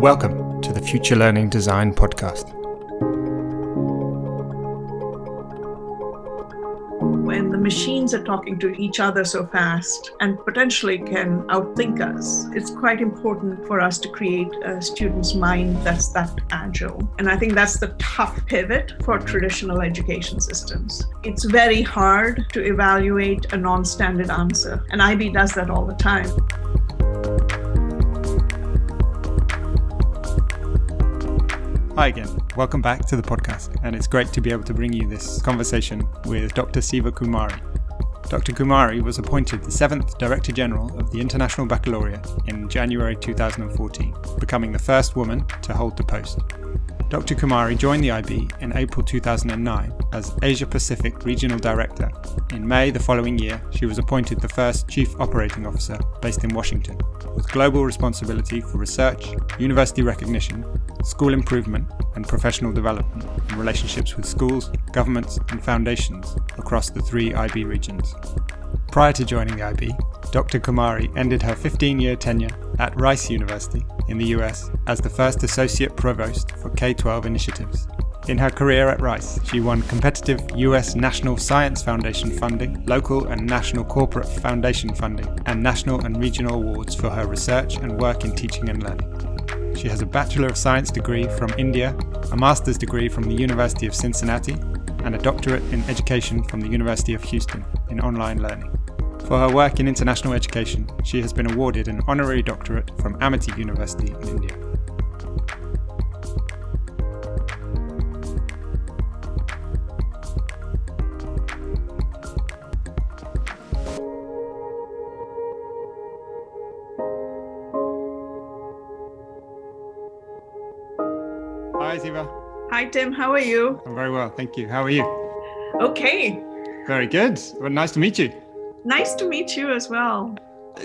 Welcome to the Future Learning Design Podcast. When the machines are talking to each other so fast and potentially can outthink us, it's quite important for us to create a student's mind that's that agile. And I think that's the tough pivot for traditional education systems. It's very hard to evaluate a non standard answer, and IB does that all the time. Hi again. Welcome back to the podcast, and it's great to be able to bring you this conversation with Dr. Siva Kumari. Dr. Kumari was appointed the seventh Director General of the International Baccalaureate in January 2014, becoming the first woman to hold the post. Dr. Kumari joined the IB in April 2009 as Asia Pacific Regional Director. In May the following year, she was appointed the first Chief Operating Officer based in Washington, with global responsibility for research, university recognition, school improvement, and professional development in relationships with schools, governments, and foundations across the three IB regions. Prior to joining the IB, Dr. Kumari ended her 15 year tenure at Rice University in the US as the first Associate Provost for K 12 initiatives. In her career at Rice, she won competitive US National Science Foundation funding, local and national corporate foundation funding, and national and regional awards for her research and work in teaching and learning. She has a Bachelor of Science degree from India, a Master's degree from the University of Cincinnati, and a doctorate in education from the University of Houston in online learning. For her work in international education, she has been awarded an honorary doctorate from Amity University in India. Hi, Siva. Hi, Tim. How are you? I'm very well, thank you. How are you? Okay. Very good. Well, nice to meet you. Nice to meet you as well.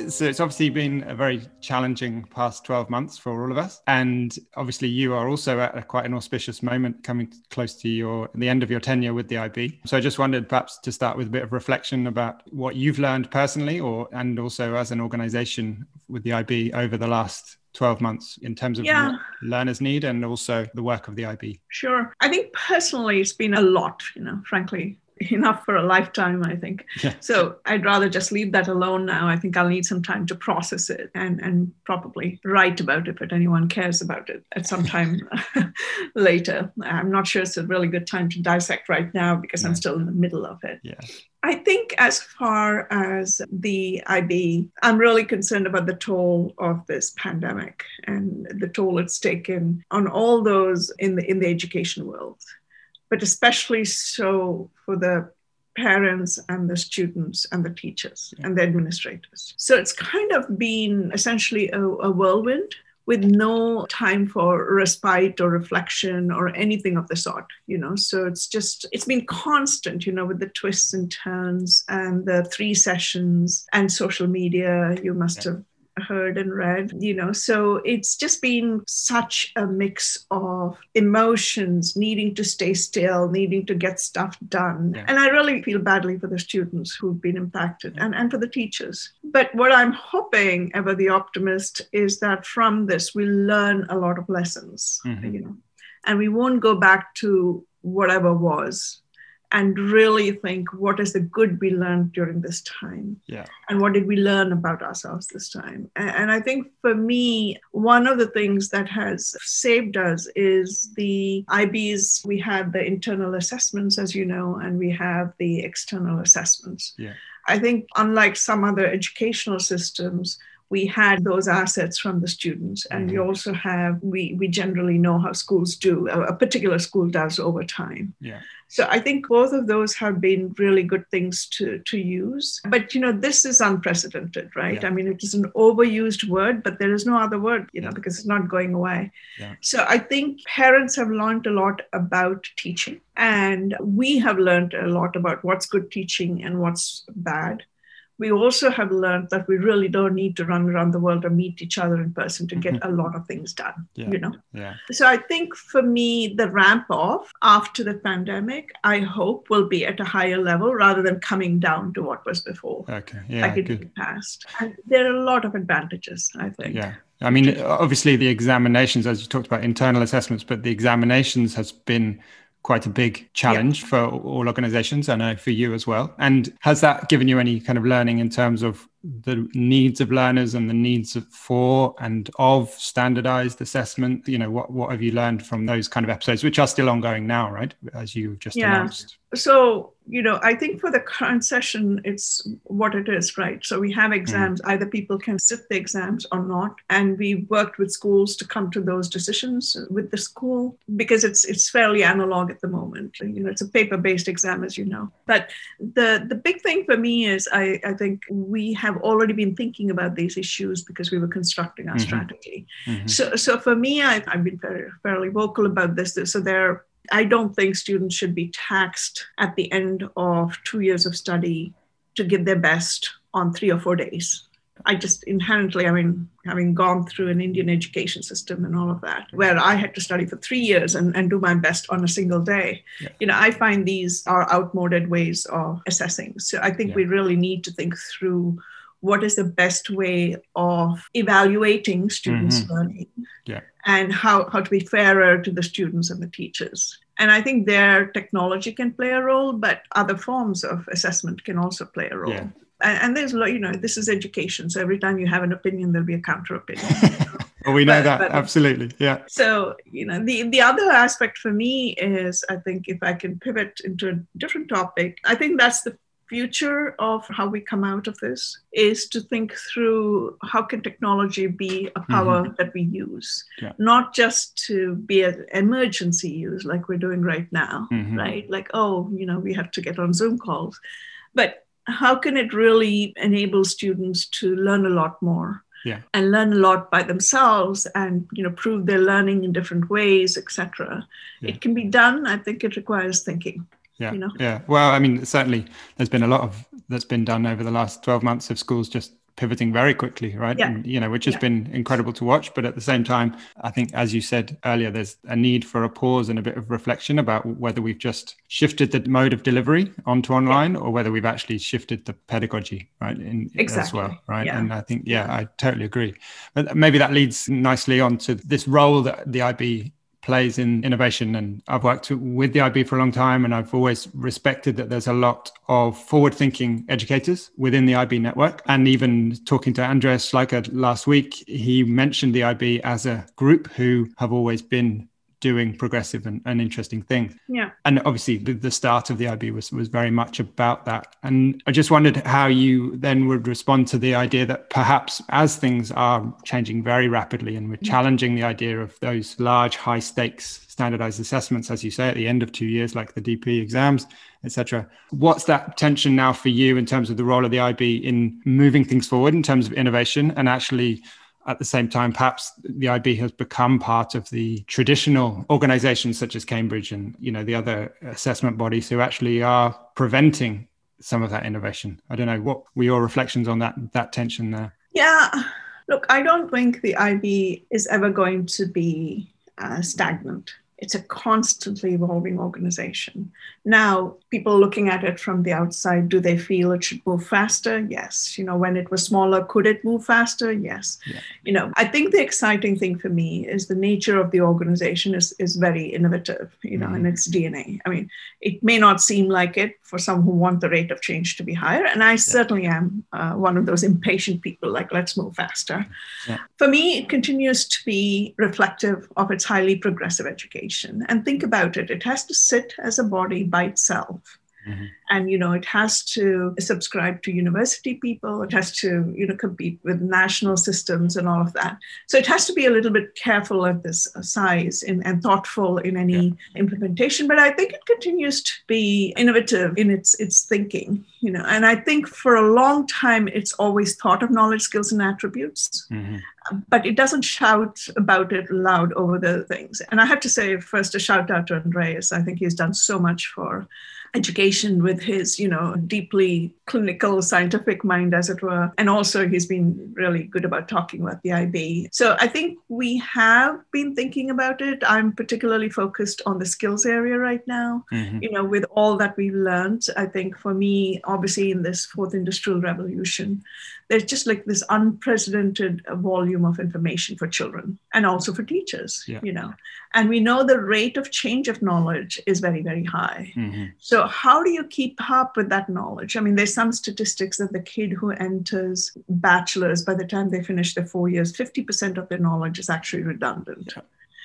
So it's obviously been a very challenging past 12 months for all of us. And obviously you are also at a, quite an auspicious moment coming close to your the end of your tenure with the IB. So I just wondered perhaps to start with a bit of reflection about what you've learned personally or and also as an organization with the IB over the last 12 months in terms of Yeah. what learners need and also the work of the IB. Sure. I think personally, it's been a lot, you know, frankly, enough for a lifetime, I think. Yeah. So I'd rather just leave that alone now. I think I'll need some time to process it and, and probably write about it if anyone cares about it at some time later. I'm not sure it's a really good time to dissect right now because I'm still in the middle of it. Yeah. I think, as far as the IB, I'm really concerned about the toll of this pandemic and the toll it's taken on all those in the in the education world, but especially so for the parents and the students and the teachers and the administrators. So it's kind of been essentially a, a whirlwind with no time for respite or reflection or anything of the sort you know so it's just it's been constant you know with the twists and turns and the three sessions and social media you must Yeah. have heard and read you know. So it's just been such a mix of emotions needing to stay still needing to get stuff done. Yeah. and i really feel badly for the students who've been impacted and, and for the teachers. But what i'm hoping ever the optimist is that from this we learn a lot of lessons Mhm. you know. And we won't go back to whatever was and really think what is the good we learned during this time Yeah. and what did we learn about ourselves this time and i think for me one of the things that has saved us is the ibs we have the internal assessments as you know and we have the external assessments Yeah. i think unlike some other educational systems we had those assets from the students and we Mhm. also have we we generally know how schools do a, a particular school does over time Yeah. so I think both of those have been really good things to, to use. But, you know, this is unprecedented, right? Yeah. I mean, it is an overused word, but there is no other word, you know, Yeah. because it's not going away. Yeah. So I think parents have learned a lot about teaching, and we have learned a lot about what's good teaching and what's bad. We also have learned that we really don't need to run around the world or meet each other in person to get mm-hmm. a lot of things done. Yeah. You know. Yeah. So I think for me, the ramp off after the pandemic, I hope will be at a higher level rather than coming down to what was before. Okay. Yeah. like it good. past. And there are a lot of advantages, I think. Yeah. I mean, obviously, the examinations, as you talked about, internal assessments, but the examinations has been quite a big challenge for all organizations. I know for you as well. And has that given you any kind of learning in terms of the needs of learners and the needs of, for and of standardized assessment? You know, what, what have you learned from those kind of episodes, which are still ongoing now, right? As you've just Yeah. announced. So, you know, I think for the current session, it's what it is, right? So we have hmm. exams, either people can sit the exams or not. And we worked with schools to come to those decisions with the school because it's it's fairly analog at the moment. You know, it's a paper-based exam, as you know. But the the big thing for me is I, I think we have already been thinking about these issues because we were constructing our Mhm. strategy. Mhm. So, so for me, I've, I've been very, fairly vocal about this. So there, I don't think students should be taxed at the end of two years of study to give their best on three or four days. I just inherently, I mean, having gone through an Indian education system and all of that, where I had to study for three years and, and do my best on a single day, Yeah. you know, I find these are outmoded ways of assessing. So I think Yeah. we really need to think through what is the best way of evaluating students' Mhm. learning Yeah. and how, how to be fairer to the students and the teachers. And I think their technology can play a role, but other forms of assessment can also play a role. Yeah. And, and there's, you know, this is education. So every time you have an opinion, there'll be a counter opinion. Well, we know But- that. but- absolutely. Yeah. so, you know, the, the other aspect for me is I think if I can pivot into a different topic, I think that's the future of how we come out of this is to think through how can technology be a power that we use Yeah. not just to be an emergency use like we're doing right now Mhm. right like oh you know we have to get on zoom calls but how can it really enable students to learn a lot more Yeah. and learn a lot by themselves and you know prove their learning in different ways etc Yeah. it can be done i think it requires thinking Yeah. you know? Yeah. Well, I mean, certainly there's been a lot of that's been done over the last 12 months of schools just pivoting very quickly, right? Yeah. And, you know, which has Yeah. been incredible to watch. But at the same time, I think, as you said earlier, there's a need for a pause and a bit of reflection about whether we've just shifted the mode of delivery onto online or whether we've actually shifted the pedagogy, right? In, as well, right? Yeah. And I think, yeah, I totally agree. But maybe that leads nicely on to this role that the IB plays in innovation. And I've worked with the IB for a long time, and I've always respected that there's a lot of forward thinking educators within the IB network. And even talking to Andreas Schleicher last week, he mentioned the IB as a group who have always been doing progressive and, and interesting things. yeah And obviously, the, the start of the IB was, was very much about that. And I just wondered how you then would respond to the idea that perhaps as things are changing very rapidly and we're challenging the idea of those large, high stakes standardized assessments, as you say, at the end of two years, like the DP exams, etc. What's that tension now for you in terms of the role of the IB in moving things forward in terms of innovation and actually at the same time, perhaps the IB has become part of the traditional organizations such as Cambridge and you know the other assessment bodies who actually are preventing some of that innovation. I don't know what were your reflections on that that tension there. yeah look i don't think the ib is ever going to be uh, stagnant it's a constantly evolving organization. Now, people looking at it from the outside, do they feel it should move faster? Yes. You know, when it was smaller, could it move faster? Yes. Yeah. You know, I think the exciting thing for me is the nature of the organization is, is very innovative, you know, Mhm. in its DNA. I mean, it may not seem like it for some who want the rate of change to be higher. And I certainly am uh, one of those impatient people, like, let's move faster. Yeah. For me, it continues to be reflective of its highly progressive education. And think about it it has to sit as a body by itself. Mhm. And you know, it has to subscribe to university people. It has to, you know, compete with national systems and all of that. So it has to be a little bit careful at this size and, and thoughtful in any implementation. But I think it continues to be innovative in its its thinking. You know, and I think for a long time it's always thought of knowledge, skills, and attributes. Mhm. but it doesn't shout about it loud over the things. And I have to say, first, a shout out to Andreas. I think he's done so much for education with his, you know, deeply clinical scientific mind, as it were. And also, he's been really good about talking about the IB. So I think we have been thinking about it. I'm particularly focused on the skills area right now. Mm-hmm. You know, with all that we've learned, I think for me, obviously, in this fourth industrial revolution, there's just like this unprecedented volume of information for children and also for teachers yeah. you know and we know the rate of change of knowledge is very very high mm-hmm. so how do you keep up with that knowledge i mean there's some statistics that the kid who enters bachelor's by the time they finish their four years 50% of their knowledge is actually redundant yeah.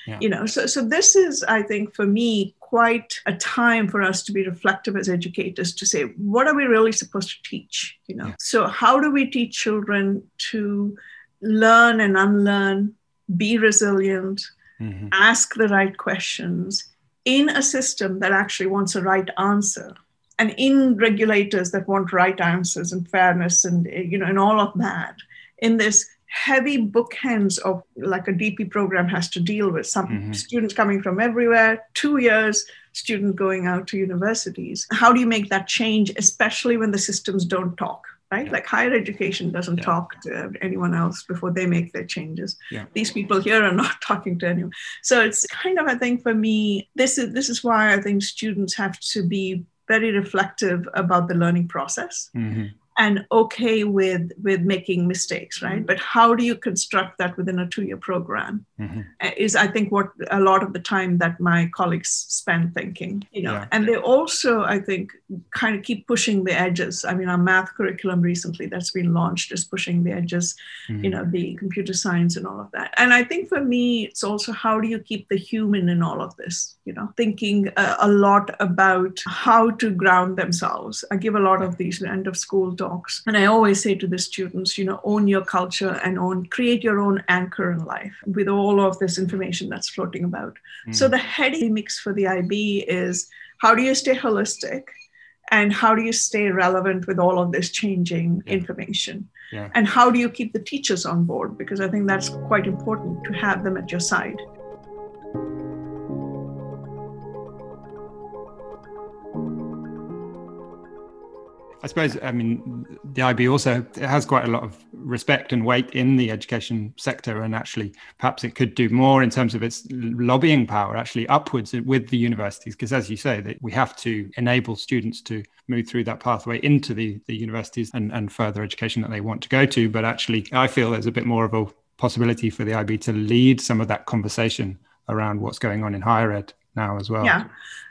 Yeah. you know so so this is i think for me quite a time for us to be reflective as educators to say what are we really supposed to teach you know yeah. so how do we teach children to learn and unlearn be resilient mm-hmm. ask the right questions in a system that actually wants a right answer and in regulators that want right answers and fairness and you know and all of that in this heavy bookends of like a DP program has to deal with some mm-hmm. students coming from everywhere, two years, student going out to universities. How do you make that change, especially when the systems don't talk? Right, yeah. like higher education doesn't yeah. talk to anyone else before they make their changes. Yeah. These people here are not talking to anyone. So it's kind of, I think, for me, this is this is why I think students have to be very reflective about the learning process. Mm-hmm and okay with with making mistakes right mm-hmm. but how do you construct that within a two year program mm-hmm. Uh, is i think what a lot of the time that my colleagues spend thinking you know yeah. and they also i think kind of keep pushing the edges i mean our math curriculum recently that's been launched is pushing the edges mm-hmm. you know the computer science and all of that and i think for me it's also how do you keep the human in all of this you know thinking a, a lot about how to ground themselves i give a lot of these end of school talks talks. And I always say to the students, you know, own your culture and own, create your own anchor in life with all of this information that's floating about. Mm. So the heady mix for the IB is how do you stay holistic? And how do you stay relevant with all of this changing yeah. information? Yeah. And how do you keep the teachers on board? Because I think that's quite important to have them at your side. I suppose, I mean, the IB also has quite a lot of respect and weight in the education sector, and actually, perhaps it could do more in terms of its lobbying power, actually upwards with the universities, because as you say, that we have to enable students to move through that pathway into the, the universities and, and further education that they want to go to. But actually, I feel there's a bit more of a possibility for the IB to lead some of that conversation around what's going on in higher ed now as well. Yeah.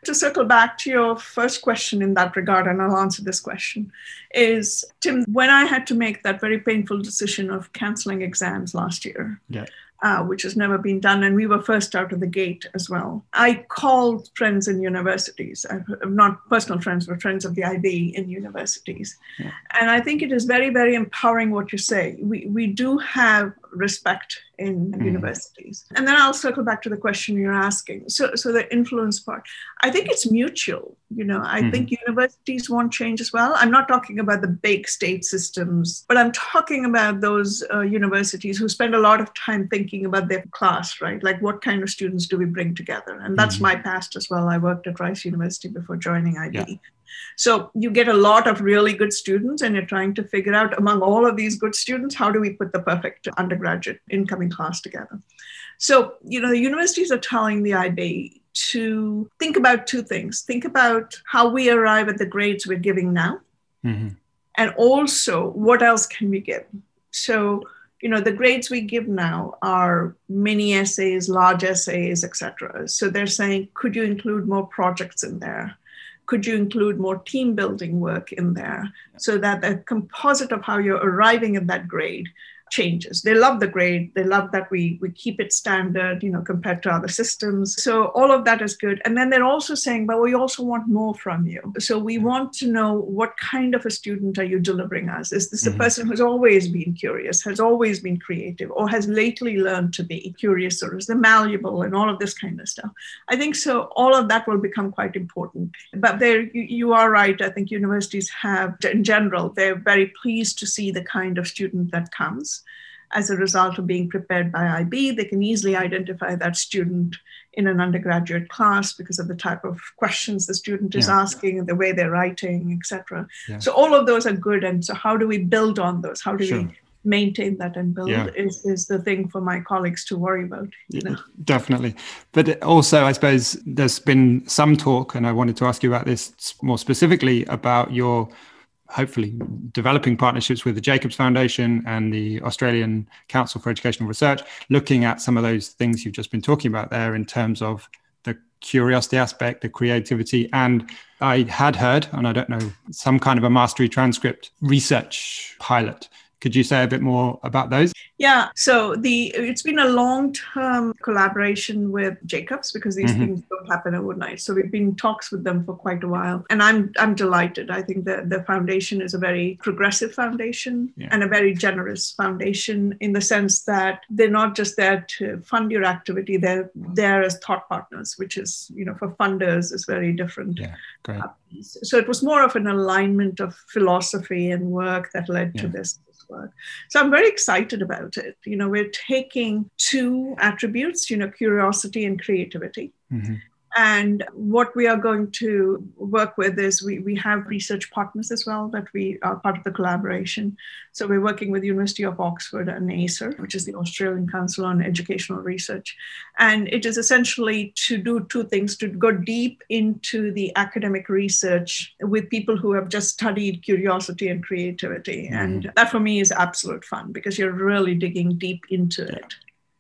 To circle back to your first question in that regard, and I'll answer this question, is Tim, when I had to make that very painful decision of canceling exams last year, yeah uh, which has never been done. And we were first out of the gate as well. I called friends in universities, not personal friends, but friends of the IB in universities. Yeah. And I think it is very, very empowering what you say. We, we do have respect in mm. universities. And then I'll circle back to the question you're asking. So, so the influence part, I think it's mutual. You know, I mm. think universities want change as well. I'm not talking about the big state systems, but I'm talking about those uh, universities who spend a lot of time thinking about their class, right? Like what kind of students do we bring together? And that's mm. my past as well. I worked at Rice University before joining IB. Yeah. So you get a lot of really good students, and you're trying to figure out among all of these good students, how do we put the perfect undergraduate incoming class together? So, you know, the universities are telling the IB to think about two things think about how we arrive at the grades we're giving now, mm-hmm. and also what else can we give? So, you know the grades we give now are mini essays large essays etc so they're saying could you include more projects in there could you include more team building work in there? So that the composite of how you're arriving at that grade changes. They love the grade. They love that we we keep it standard, you know, compared to other systems. So all of that is good. And then they're also saying, but we also want more from you. So we want to know what kind of a student are you delivering us? Is this mm-hmm. a person who's always been curious, has always been creative, or has lately learned to be curious, or is they malleable and all of this kind of stuff? I think so. All of that will become quite important. But there, you, you are right. I think universities have, in general, they're very pleased to see the kind of student that comes as a result of being prepared by IB. They can easily identify that student in an undergraduate class because of the type of questions the student is yeah. asking and the way they're writing, etc. Yeah. So all of those are good. And so how do we build on those? How do sure. we maintain that and build yeah. is, is the thing for my colleagues to worry about you know? definitely but also i suppose there's been some talk and i wanted to ask you about this more specifically about your hopefully developing partnerships with the Jacobs Foundation and the Australian Council for Educational Research, looking at some of those things you've just been talking about there in terms of the curiosity aspect, the creativity. And I had heard, and I don't know, some kind of a mastery transcript research pilot could you say a bit more about those? Yeah, so the it's been a long-term collaboration with Jacobs because these mm-hmm. things don't happen overnight. So we've been in talks with them for quite a while, and I'm I'm delighted. I think the the foundation is a very progressive foundation yeah. and a very generous foundation in the sense that they're not just there to fund your activity; they're there as thought partners, which is you know for funders is very different. Yeah, great. Uh, so it was more of an alignment of philosophy and work that led yeah. to this work. So I'm very excited about it. You know, we're taking two attributes, you know, curiosity and creativity. Mm-hmm. And what we are going to work with is we, we have research partners as well that we are part of the collaboration. So we're working with University of Oxford and ACER, which is the Australian Council on Educational Research. And it is essentially to do two things, to go deep into the academic research with people who have just studied curiosity and creativity. Mm-hmm. And that for me is absolute fun because you're really digging deep into it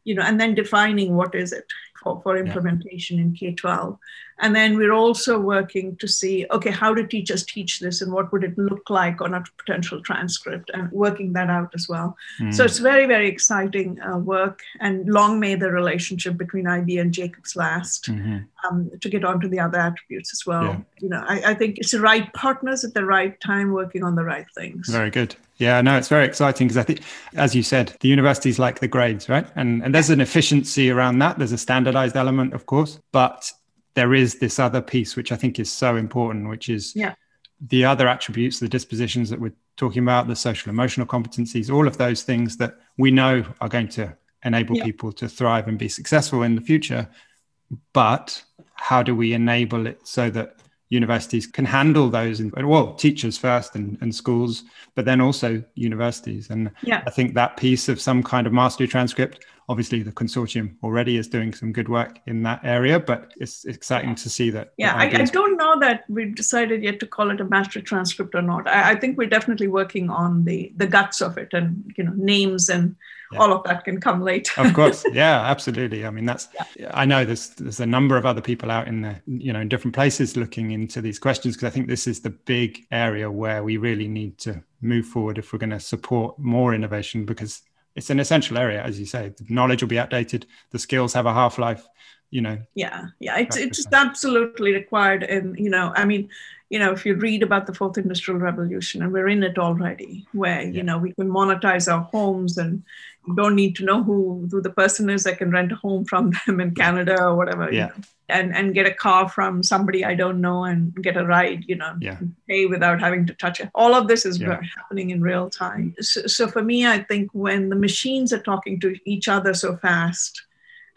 you know, and then defining what is it for, for implementation yeah. in K 12. And then we're also working to see okay, how do teachers teach this and what would it look like on a potential transcript and working that out as well. Mm. So it's very, very exciting uh, work. And long may the relationship between IB and Jacobs last mm-hmm. um, to get onto the other attributes as well. Yeah. You know, I, I think it's the right partners at the right time working on the right things. Very good. Yeah, no, it's very exciting because I think, as you said, the universities like the grades, right? And and there's an efficiency around that. There's a standardized element, of course, but there is this other piece which I think is so important, which is yeah. the other attributes, the dispositions that we're talking about, the social emotional competencies, all of those things that we know are going to enable yeah. people to thrive and be successful in the future. But how do we enable it so that universities can handle those and well teachers first and, and schools but then also universities and yeah. i think that piece of some kind of mastery transcript obviously the consortium already is doing some good work in that area but it's exciting to see that yeah I, I, don't know that we've decided yet to call it a master transcript or not. I, I, think we're definitely working on the the guts of it and you know names and yeah. all of that can come later. Of course. Yeah absolutely. I mean that's yeah. i know there's there's a number of other people out in the you know in different places looking into these questions because i think this is the big area where we really need to move forward if we're going to support more innovation because it's an essential area, as you say. The knowledge will be outdated. The skills have a half life. You know. Yeah, yeah, it's it's absolutely required, and you know, I mean, you know, if you read about the fourth industrial revolution, and we're in it already, where yeah. you know we can monetize our homes and you don't need to know who who the person is that can rent a home from them in Canada or whatever. Yeah. You know? and and get a car from somebody I don't know and get a ride, you know, yeah. pay without having to touch it. All of this is yeah. happening in real time. So, so for me, I think when the machines are talking to each other so fast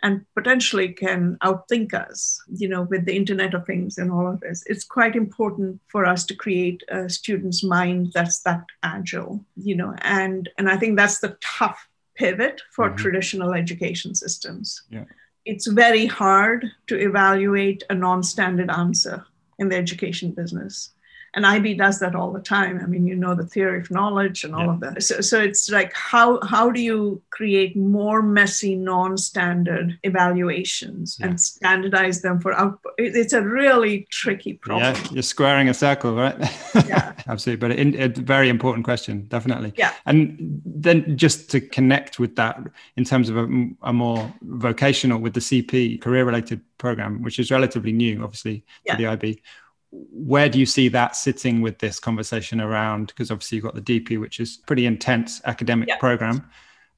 and potentially can outthink us, you know, with the Internet of Things and all of this, it's quite important for us to create a student's mind that's that agile, you know, and and I think that's the tough pivot for mm-hmm. traditional education systems. Yeah it's very hard to evaluate a non-standard answer in the education business and IB does that all the time. I mean, you know the theory of knowledge and all yeah. of that. So, so it's like how how do you create more messy, non-standard evaluations yeah. and standardize them for output? It's a really tricky problem. Yeah, you're squaring a circle, right? Yeah, absolutely. But it's a very important question, definitely. Yeah. And then just to connect with that in terms of a, a more vocational with the CP career-related program, which is relatively new, obviously, yeah. for the IB where do you see that sitting with this conversation around because obviously you've got the dp which is pretty intense academic yeah. program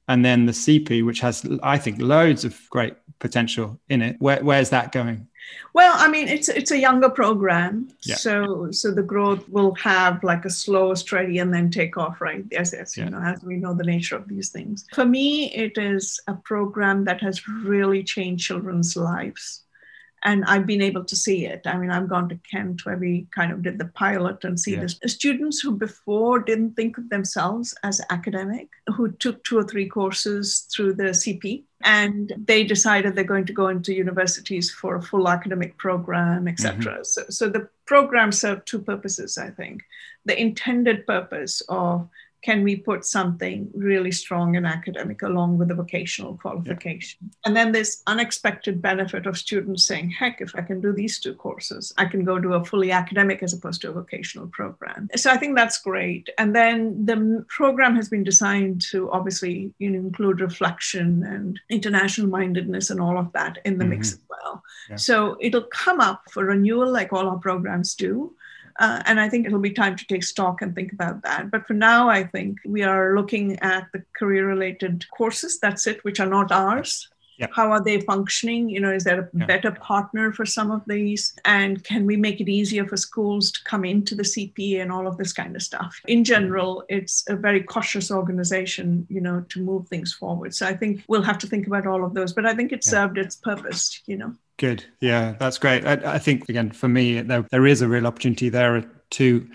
and then the cp which has i think loads of great potential in it where, where's that going Well, I mean, it's it's a younger program, Yeah. so so the growth will have like a slow, steady, and then take off, right? As, as Yeah. you know, as we know the nature of these things. For me, it is a program that has really changed children's lives, and I've been able to see it. I mean, I've gone to Kent where we kind of did the pilot and see Yeah. this students who before didn't think of themselves as academic, who took two or three courses through the CP and they decided they're going to go into universities for a full academic program, etc. Mm-hmm. So, so the program served two purposes, I think. The intended purpose of can we put something really strong and academic along with the vocational qualification? And then this unexpected benefit of students saying, heck, if I can do these two courses, I can go to a fully academic as opposed to a vocational program. So I think that's great. And then the program has been designed to obviously you know, include reflection and international mindedness and all of that in the mix mm-hmm. as well. Yeah. So it'll come up for renewal like all our programs do. Uh, and I think it'll be time to take stock and think about that. But for now, I think we are looking at the career related courses. That's it, which are not ours. Yeah. How are they functioning? You know, is there a Yeah. better partner for some of these? And can we make it easier for schools to come into the CP and all of this kind of stuff? In general, it's a very cautious organization, you know, to move things forward. So I think we'll have to think about all of those. But I think it Yeah. served its purpose, you know. Good. Yeah, that's great. I, I think again for me there there is a real opportunity there to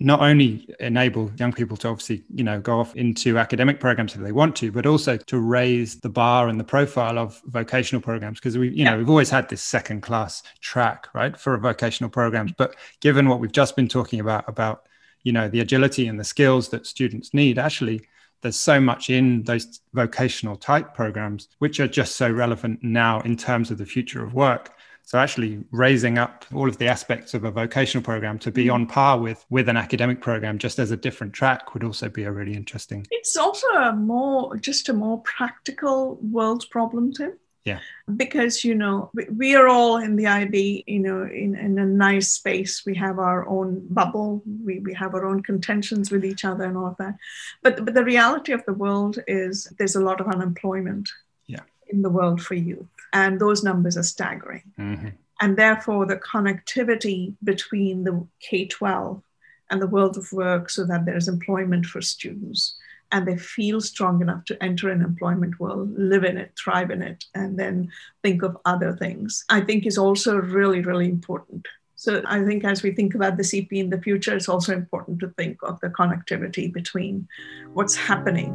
not only enable young people to obviously you know go off into academic programs if they want to, but also to raise the bar and the profile of vocational programs because we you know we've always had this second class track right for vocational programs, but given what we've just been talking about about you know the agility and the skills that students need actually there's so much in those vocational type programs which are just so relevant now in terms of the future of work so actually raising up all of the aspects of a vocational program to be mm. on par with with an academic program just as a different track would also be a really interesting It's also a more, just a more practical world problem, Tim. Yeah. Because, you know, we, are all in the IB, you know, in, in a nice space. We have our own bubble. We, we have our own contentions with each other and all of that. But, but the reality of the world is there's a lot of unemployment Yeah. in the world for youth. And those numbers are staggering. Mhm. And therefore, the connectivity between the K 12 and the world of work so that there's employment for students and they feel strong enough to enter an employment world, live in it, thrive in it, and then think of other things, I think is also really, really important. So I think as we think about the CP in the future, it's also important to think of the connectivity between what's happening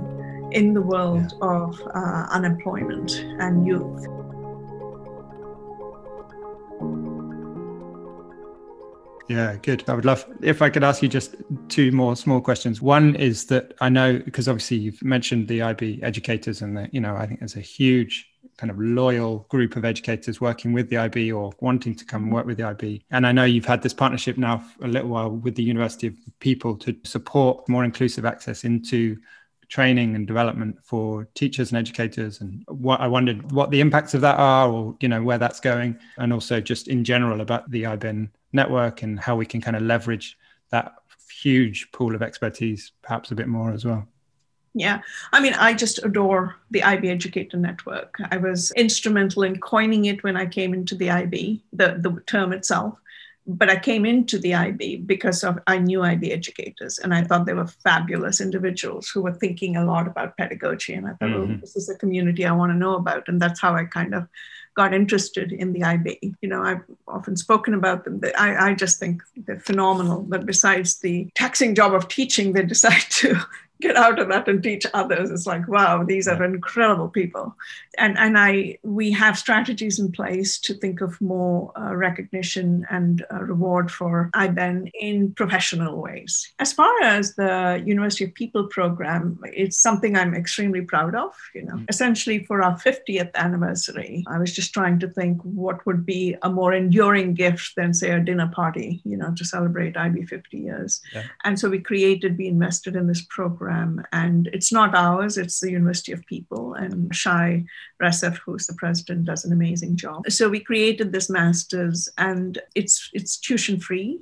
in the world of uh, unemployment and youth. Yeah, good. I would love if I could ask you just two more small questions. One is that I know because obviously you've mentioned the IB educators, and the, you know I think there's a huge kind of loyal group of educators working with the IB or wanting to come and work with the IB. And I know you've had this partnership now for a little while with the University of People to support more inclusive access into training and development for teachers and educators and what I wondered what the impacts of that are or you know where that's going and also just in general about the IBEN network and how we can kind of leverage that huge pool of expertise perhaps a bit more as well. Yeah, I mean, I just adore the IB Educator Network. I was instrumental in coining it when I came into the IB, the, the term itself. But I came into the IB because of I knew IB educators, and I thought they were fabulous individuals who were thinking a lot about pedagogy. And I thought, oh, Mhm. this is a community I want to know about, and that's how I kind of got interested in the IB. You know, I've often spoken about them. I, I just think they're phenomenal. But besides the taxing job of teaching, they decide to get out of that and teach others. It's like, wow, these are incredible people. And and I we have strategies in place to think of more uh, recognition and uh, reward for IBEN in professional ways. As far as the University of People program, it's something I'm extremely proud of. You know, essentially for our 50th anniversary, I was just trying to think what would be a more enduring gift than say a dinner party. You know, to celebrate IB 50 years. Yeah. And so we created, we invested in this program, and it's not ours, it's the University of People. And Shai Reshef, who's the president, does an amazing job. So we created this master's, and it's it's tuition free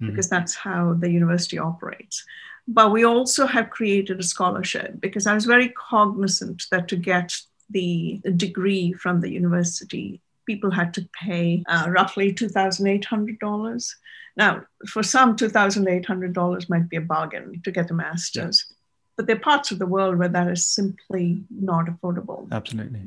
Mhm. because that's how the university operates. But we also have created a scholarship because I was very cognizant that to get the degree from the university, people had to pay uh, roughly $2,800. Now, for some, $2,800 might be a bargain to get a master's. Yeah. But there are parts of the world where that is simply not affordable. Absolutely.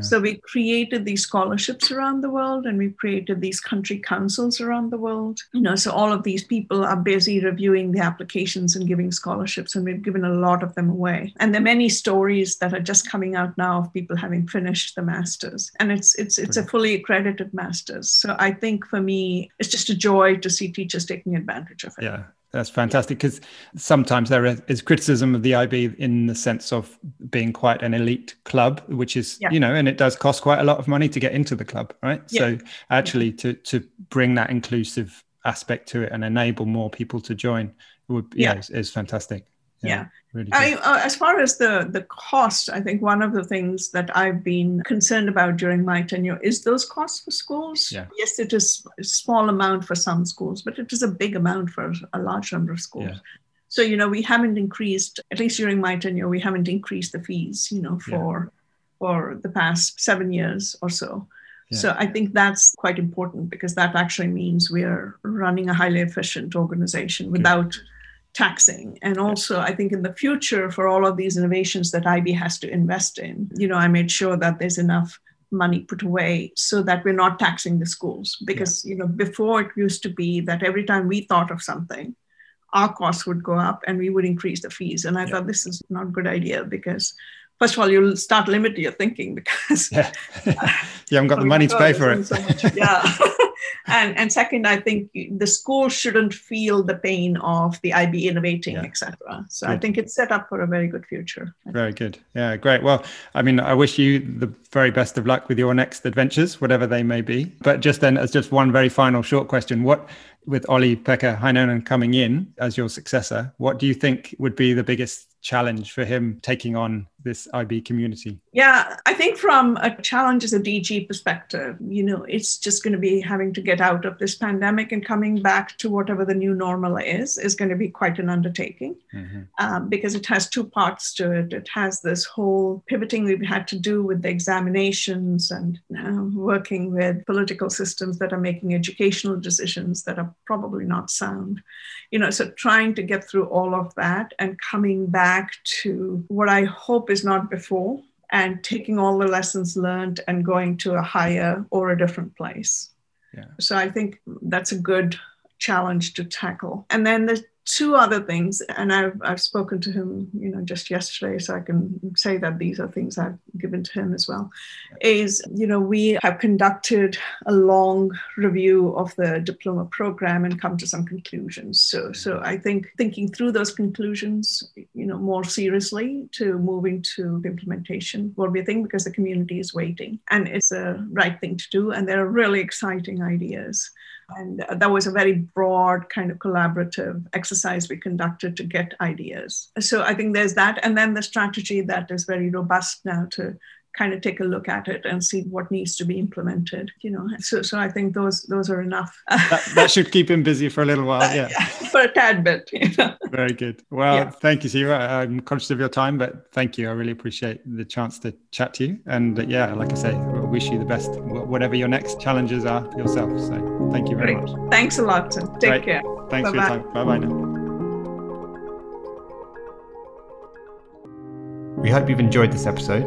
So we created these scholarships around the world and we created these country councils around the world. You know, so all of these people are busy reviewing the applications and giving scholarships, and we've given a lot of them away. And there are many stories that are just coming out now of people having finished the masters. And it's it's it's a fully accredited masters. So I think for me, it's just a joy to see teachers taking advantage of it. Yeah. That's fantastic because sometimes there is criticism of the IB in the sense of being quite an elite club, which is, yeah. you know, and it does cost quite a lot of money to get into the club, right? Yeah. So actually, yeah. to to bring that inclusive aspect to it and enable more people to join would yeah, is, is fantastic yeah, really I, uh, as far as the the cost i think one of the things that i've been concerned about during my tenure is those costs for schools yeah. yes it is a small amount for some schools but it is a big amount for a large number of schools yeah. so you know we haven't increased at least during my tenure we haven't increased the fees you know for yeah. for the past seven years or so yeah. So I think that's quite important because that actually means we are running a highly efficient organization without Good taxing. And also, I think in the future, for all of these innovations that IB has to invest in, you know, I made sure that there's enough money put away so that we're not taxing the schools. Because, yeah. you know, before it used to be that every time we thought of something, our costs would go up and we would increase the fees. And I yeah. thought this is not a good idea because first of all, you'll start limiting your thinking because yeah, you haven't got the money to pay for it. So yeah. and and second i think the school shouldn't feel the pain of the ib innovating yeah. etc so good. i think it's set up for a very good future. Very good. Yeah great. Well i mean i wish you the very best of luck with your next adventures whatever they may be. But just then as just one very final short question what with Olli Pekka Heinonen coming in as your successor, what do you think would be the biggest challenge for him taking on this IB community? Yeah, I think from a challenge as a DG perspective, you know, it's just going to be having to get out of this pandemic and coming back to whatever the new normal is, is going to be quite an undertaking mm-hmm. um, because it has two parts to it. It has this whole pivoting we've had to do with the examinations and uh, working with political systems that are making educational decisions that are probably not sound. You know, so trying to get through all of that and coming back to what I hope is not before and taking all the lessons learned and going to a higher or a different place. Yeah. So I think that's a good challenge to tackle. And then the two other things, and I've, I've spoken to him, you know, just yesterday, so I can say that these are things I've given to him as well, is, you know, we have conducted a long review of the diploma program and come to some conclusions. So, so I think thinking through those conclusions, you know, more seriously to moving to the implementation will be a thing because the community is waiting and it's a right thing to do. And there are really exciting ideas. And that was a very broad kind of collaborative exercise we conducted to get ideas. So I think there's that. And then the strategy that is very robust now to kind of take a look at it and see what needs to be implemented you know so so i think those those are enough that, that should keep him busy for a little while yeah for a tad bit you know? very good well yeah. thank you Siva. i'm conscious of your time but thank you i really appreciate the chance to chat to you and uh, yeah like i say I wish you the best whatever your next challenges are yourself so thank you very Great. much thanks a lot take Great. care thanks Bye-bye. for your time bye bye now we hope you've enjoyed this episode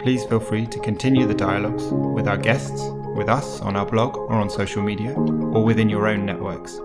please feel free to continue the dialogues with our guests, with us on our blog or on social media, or within your own networks.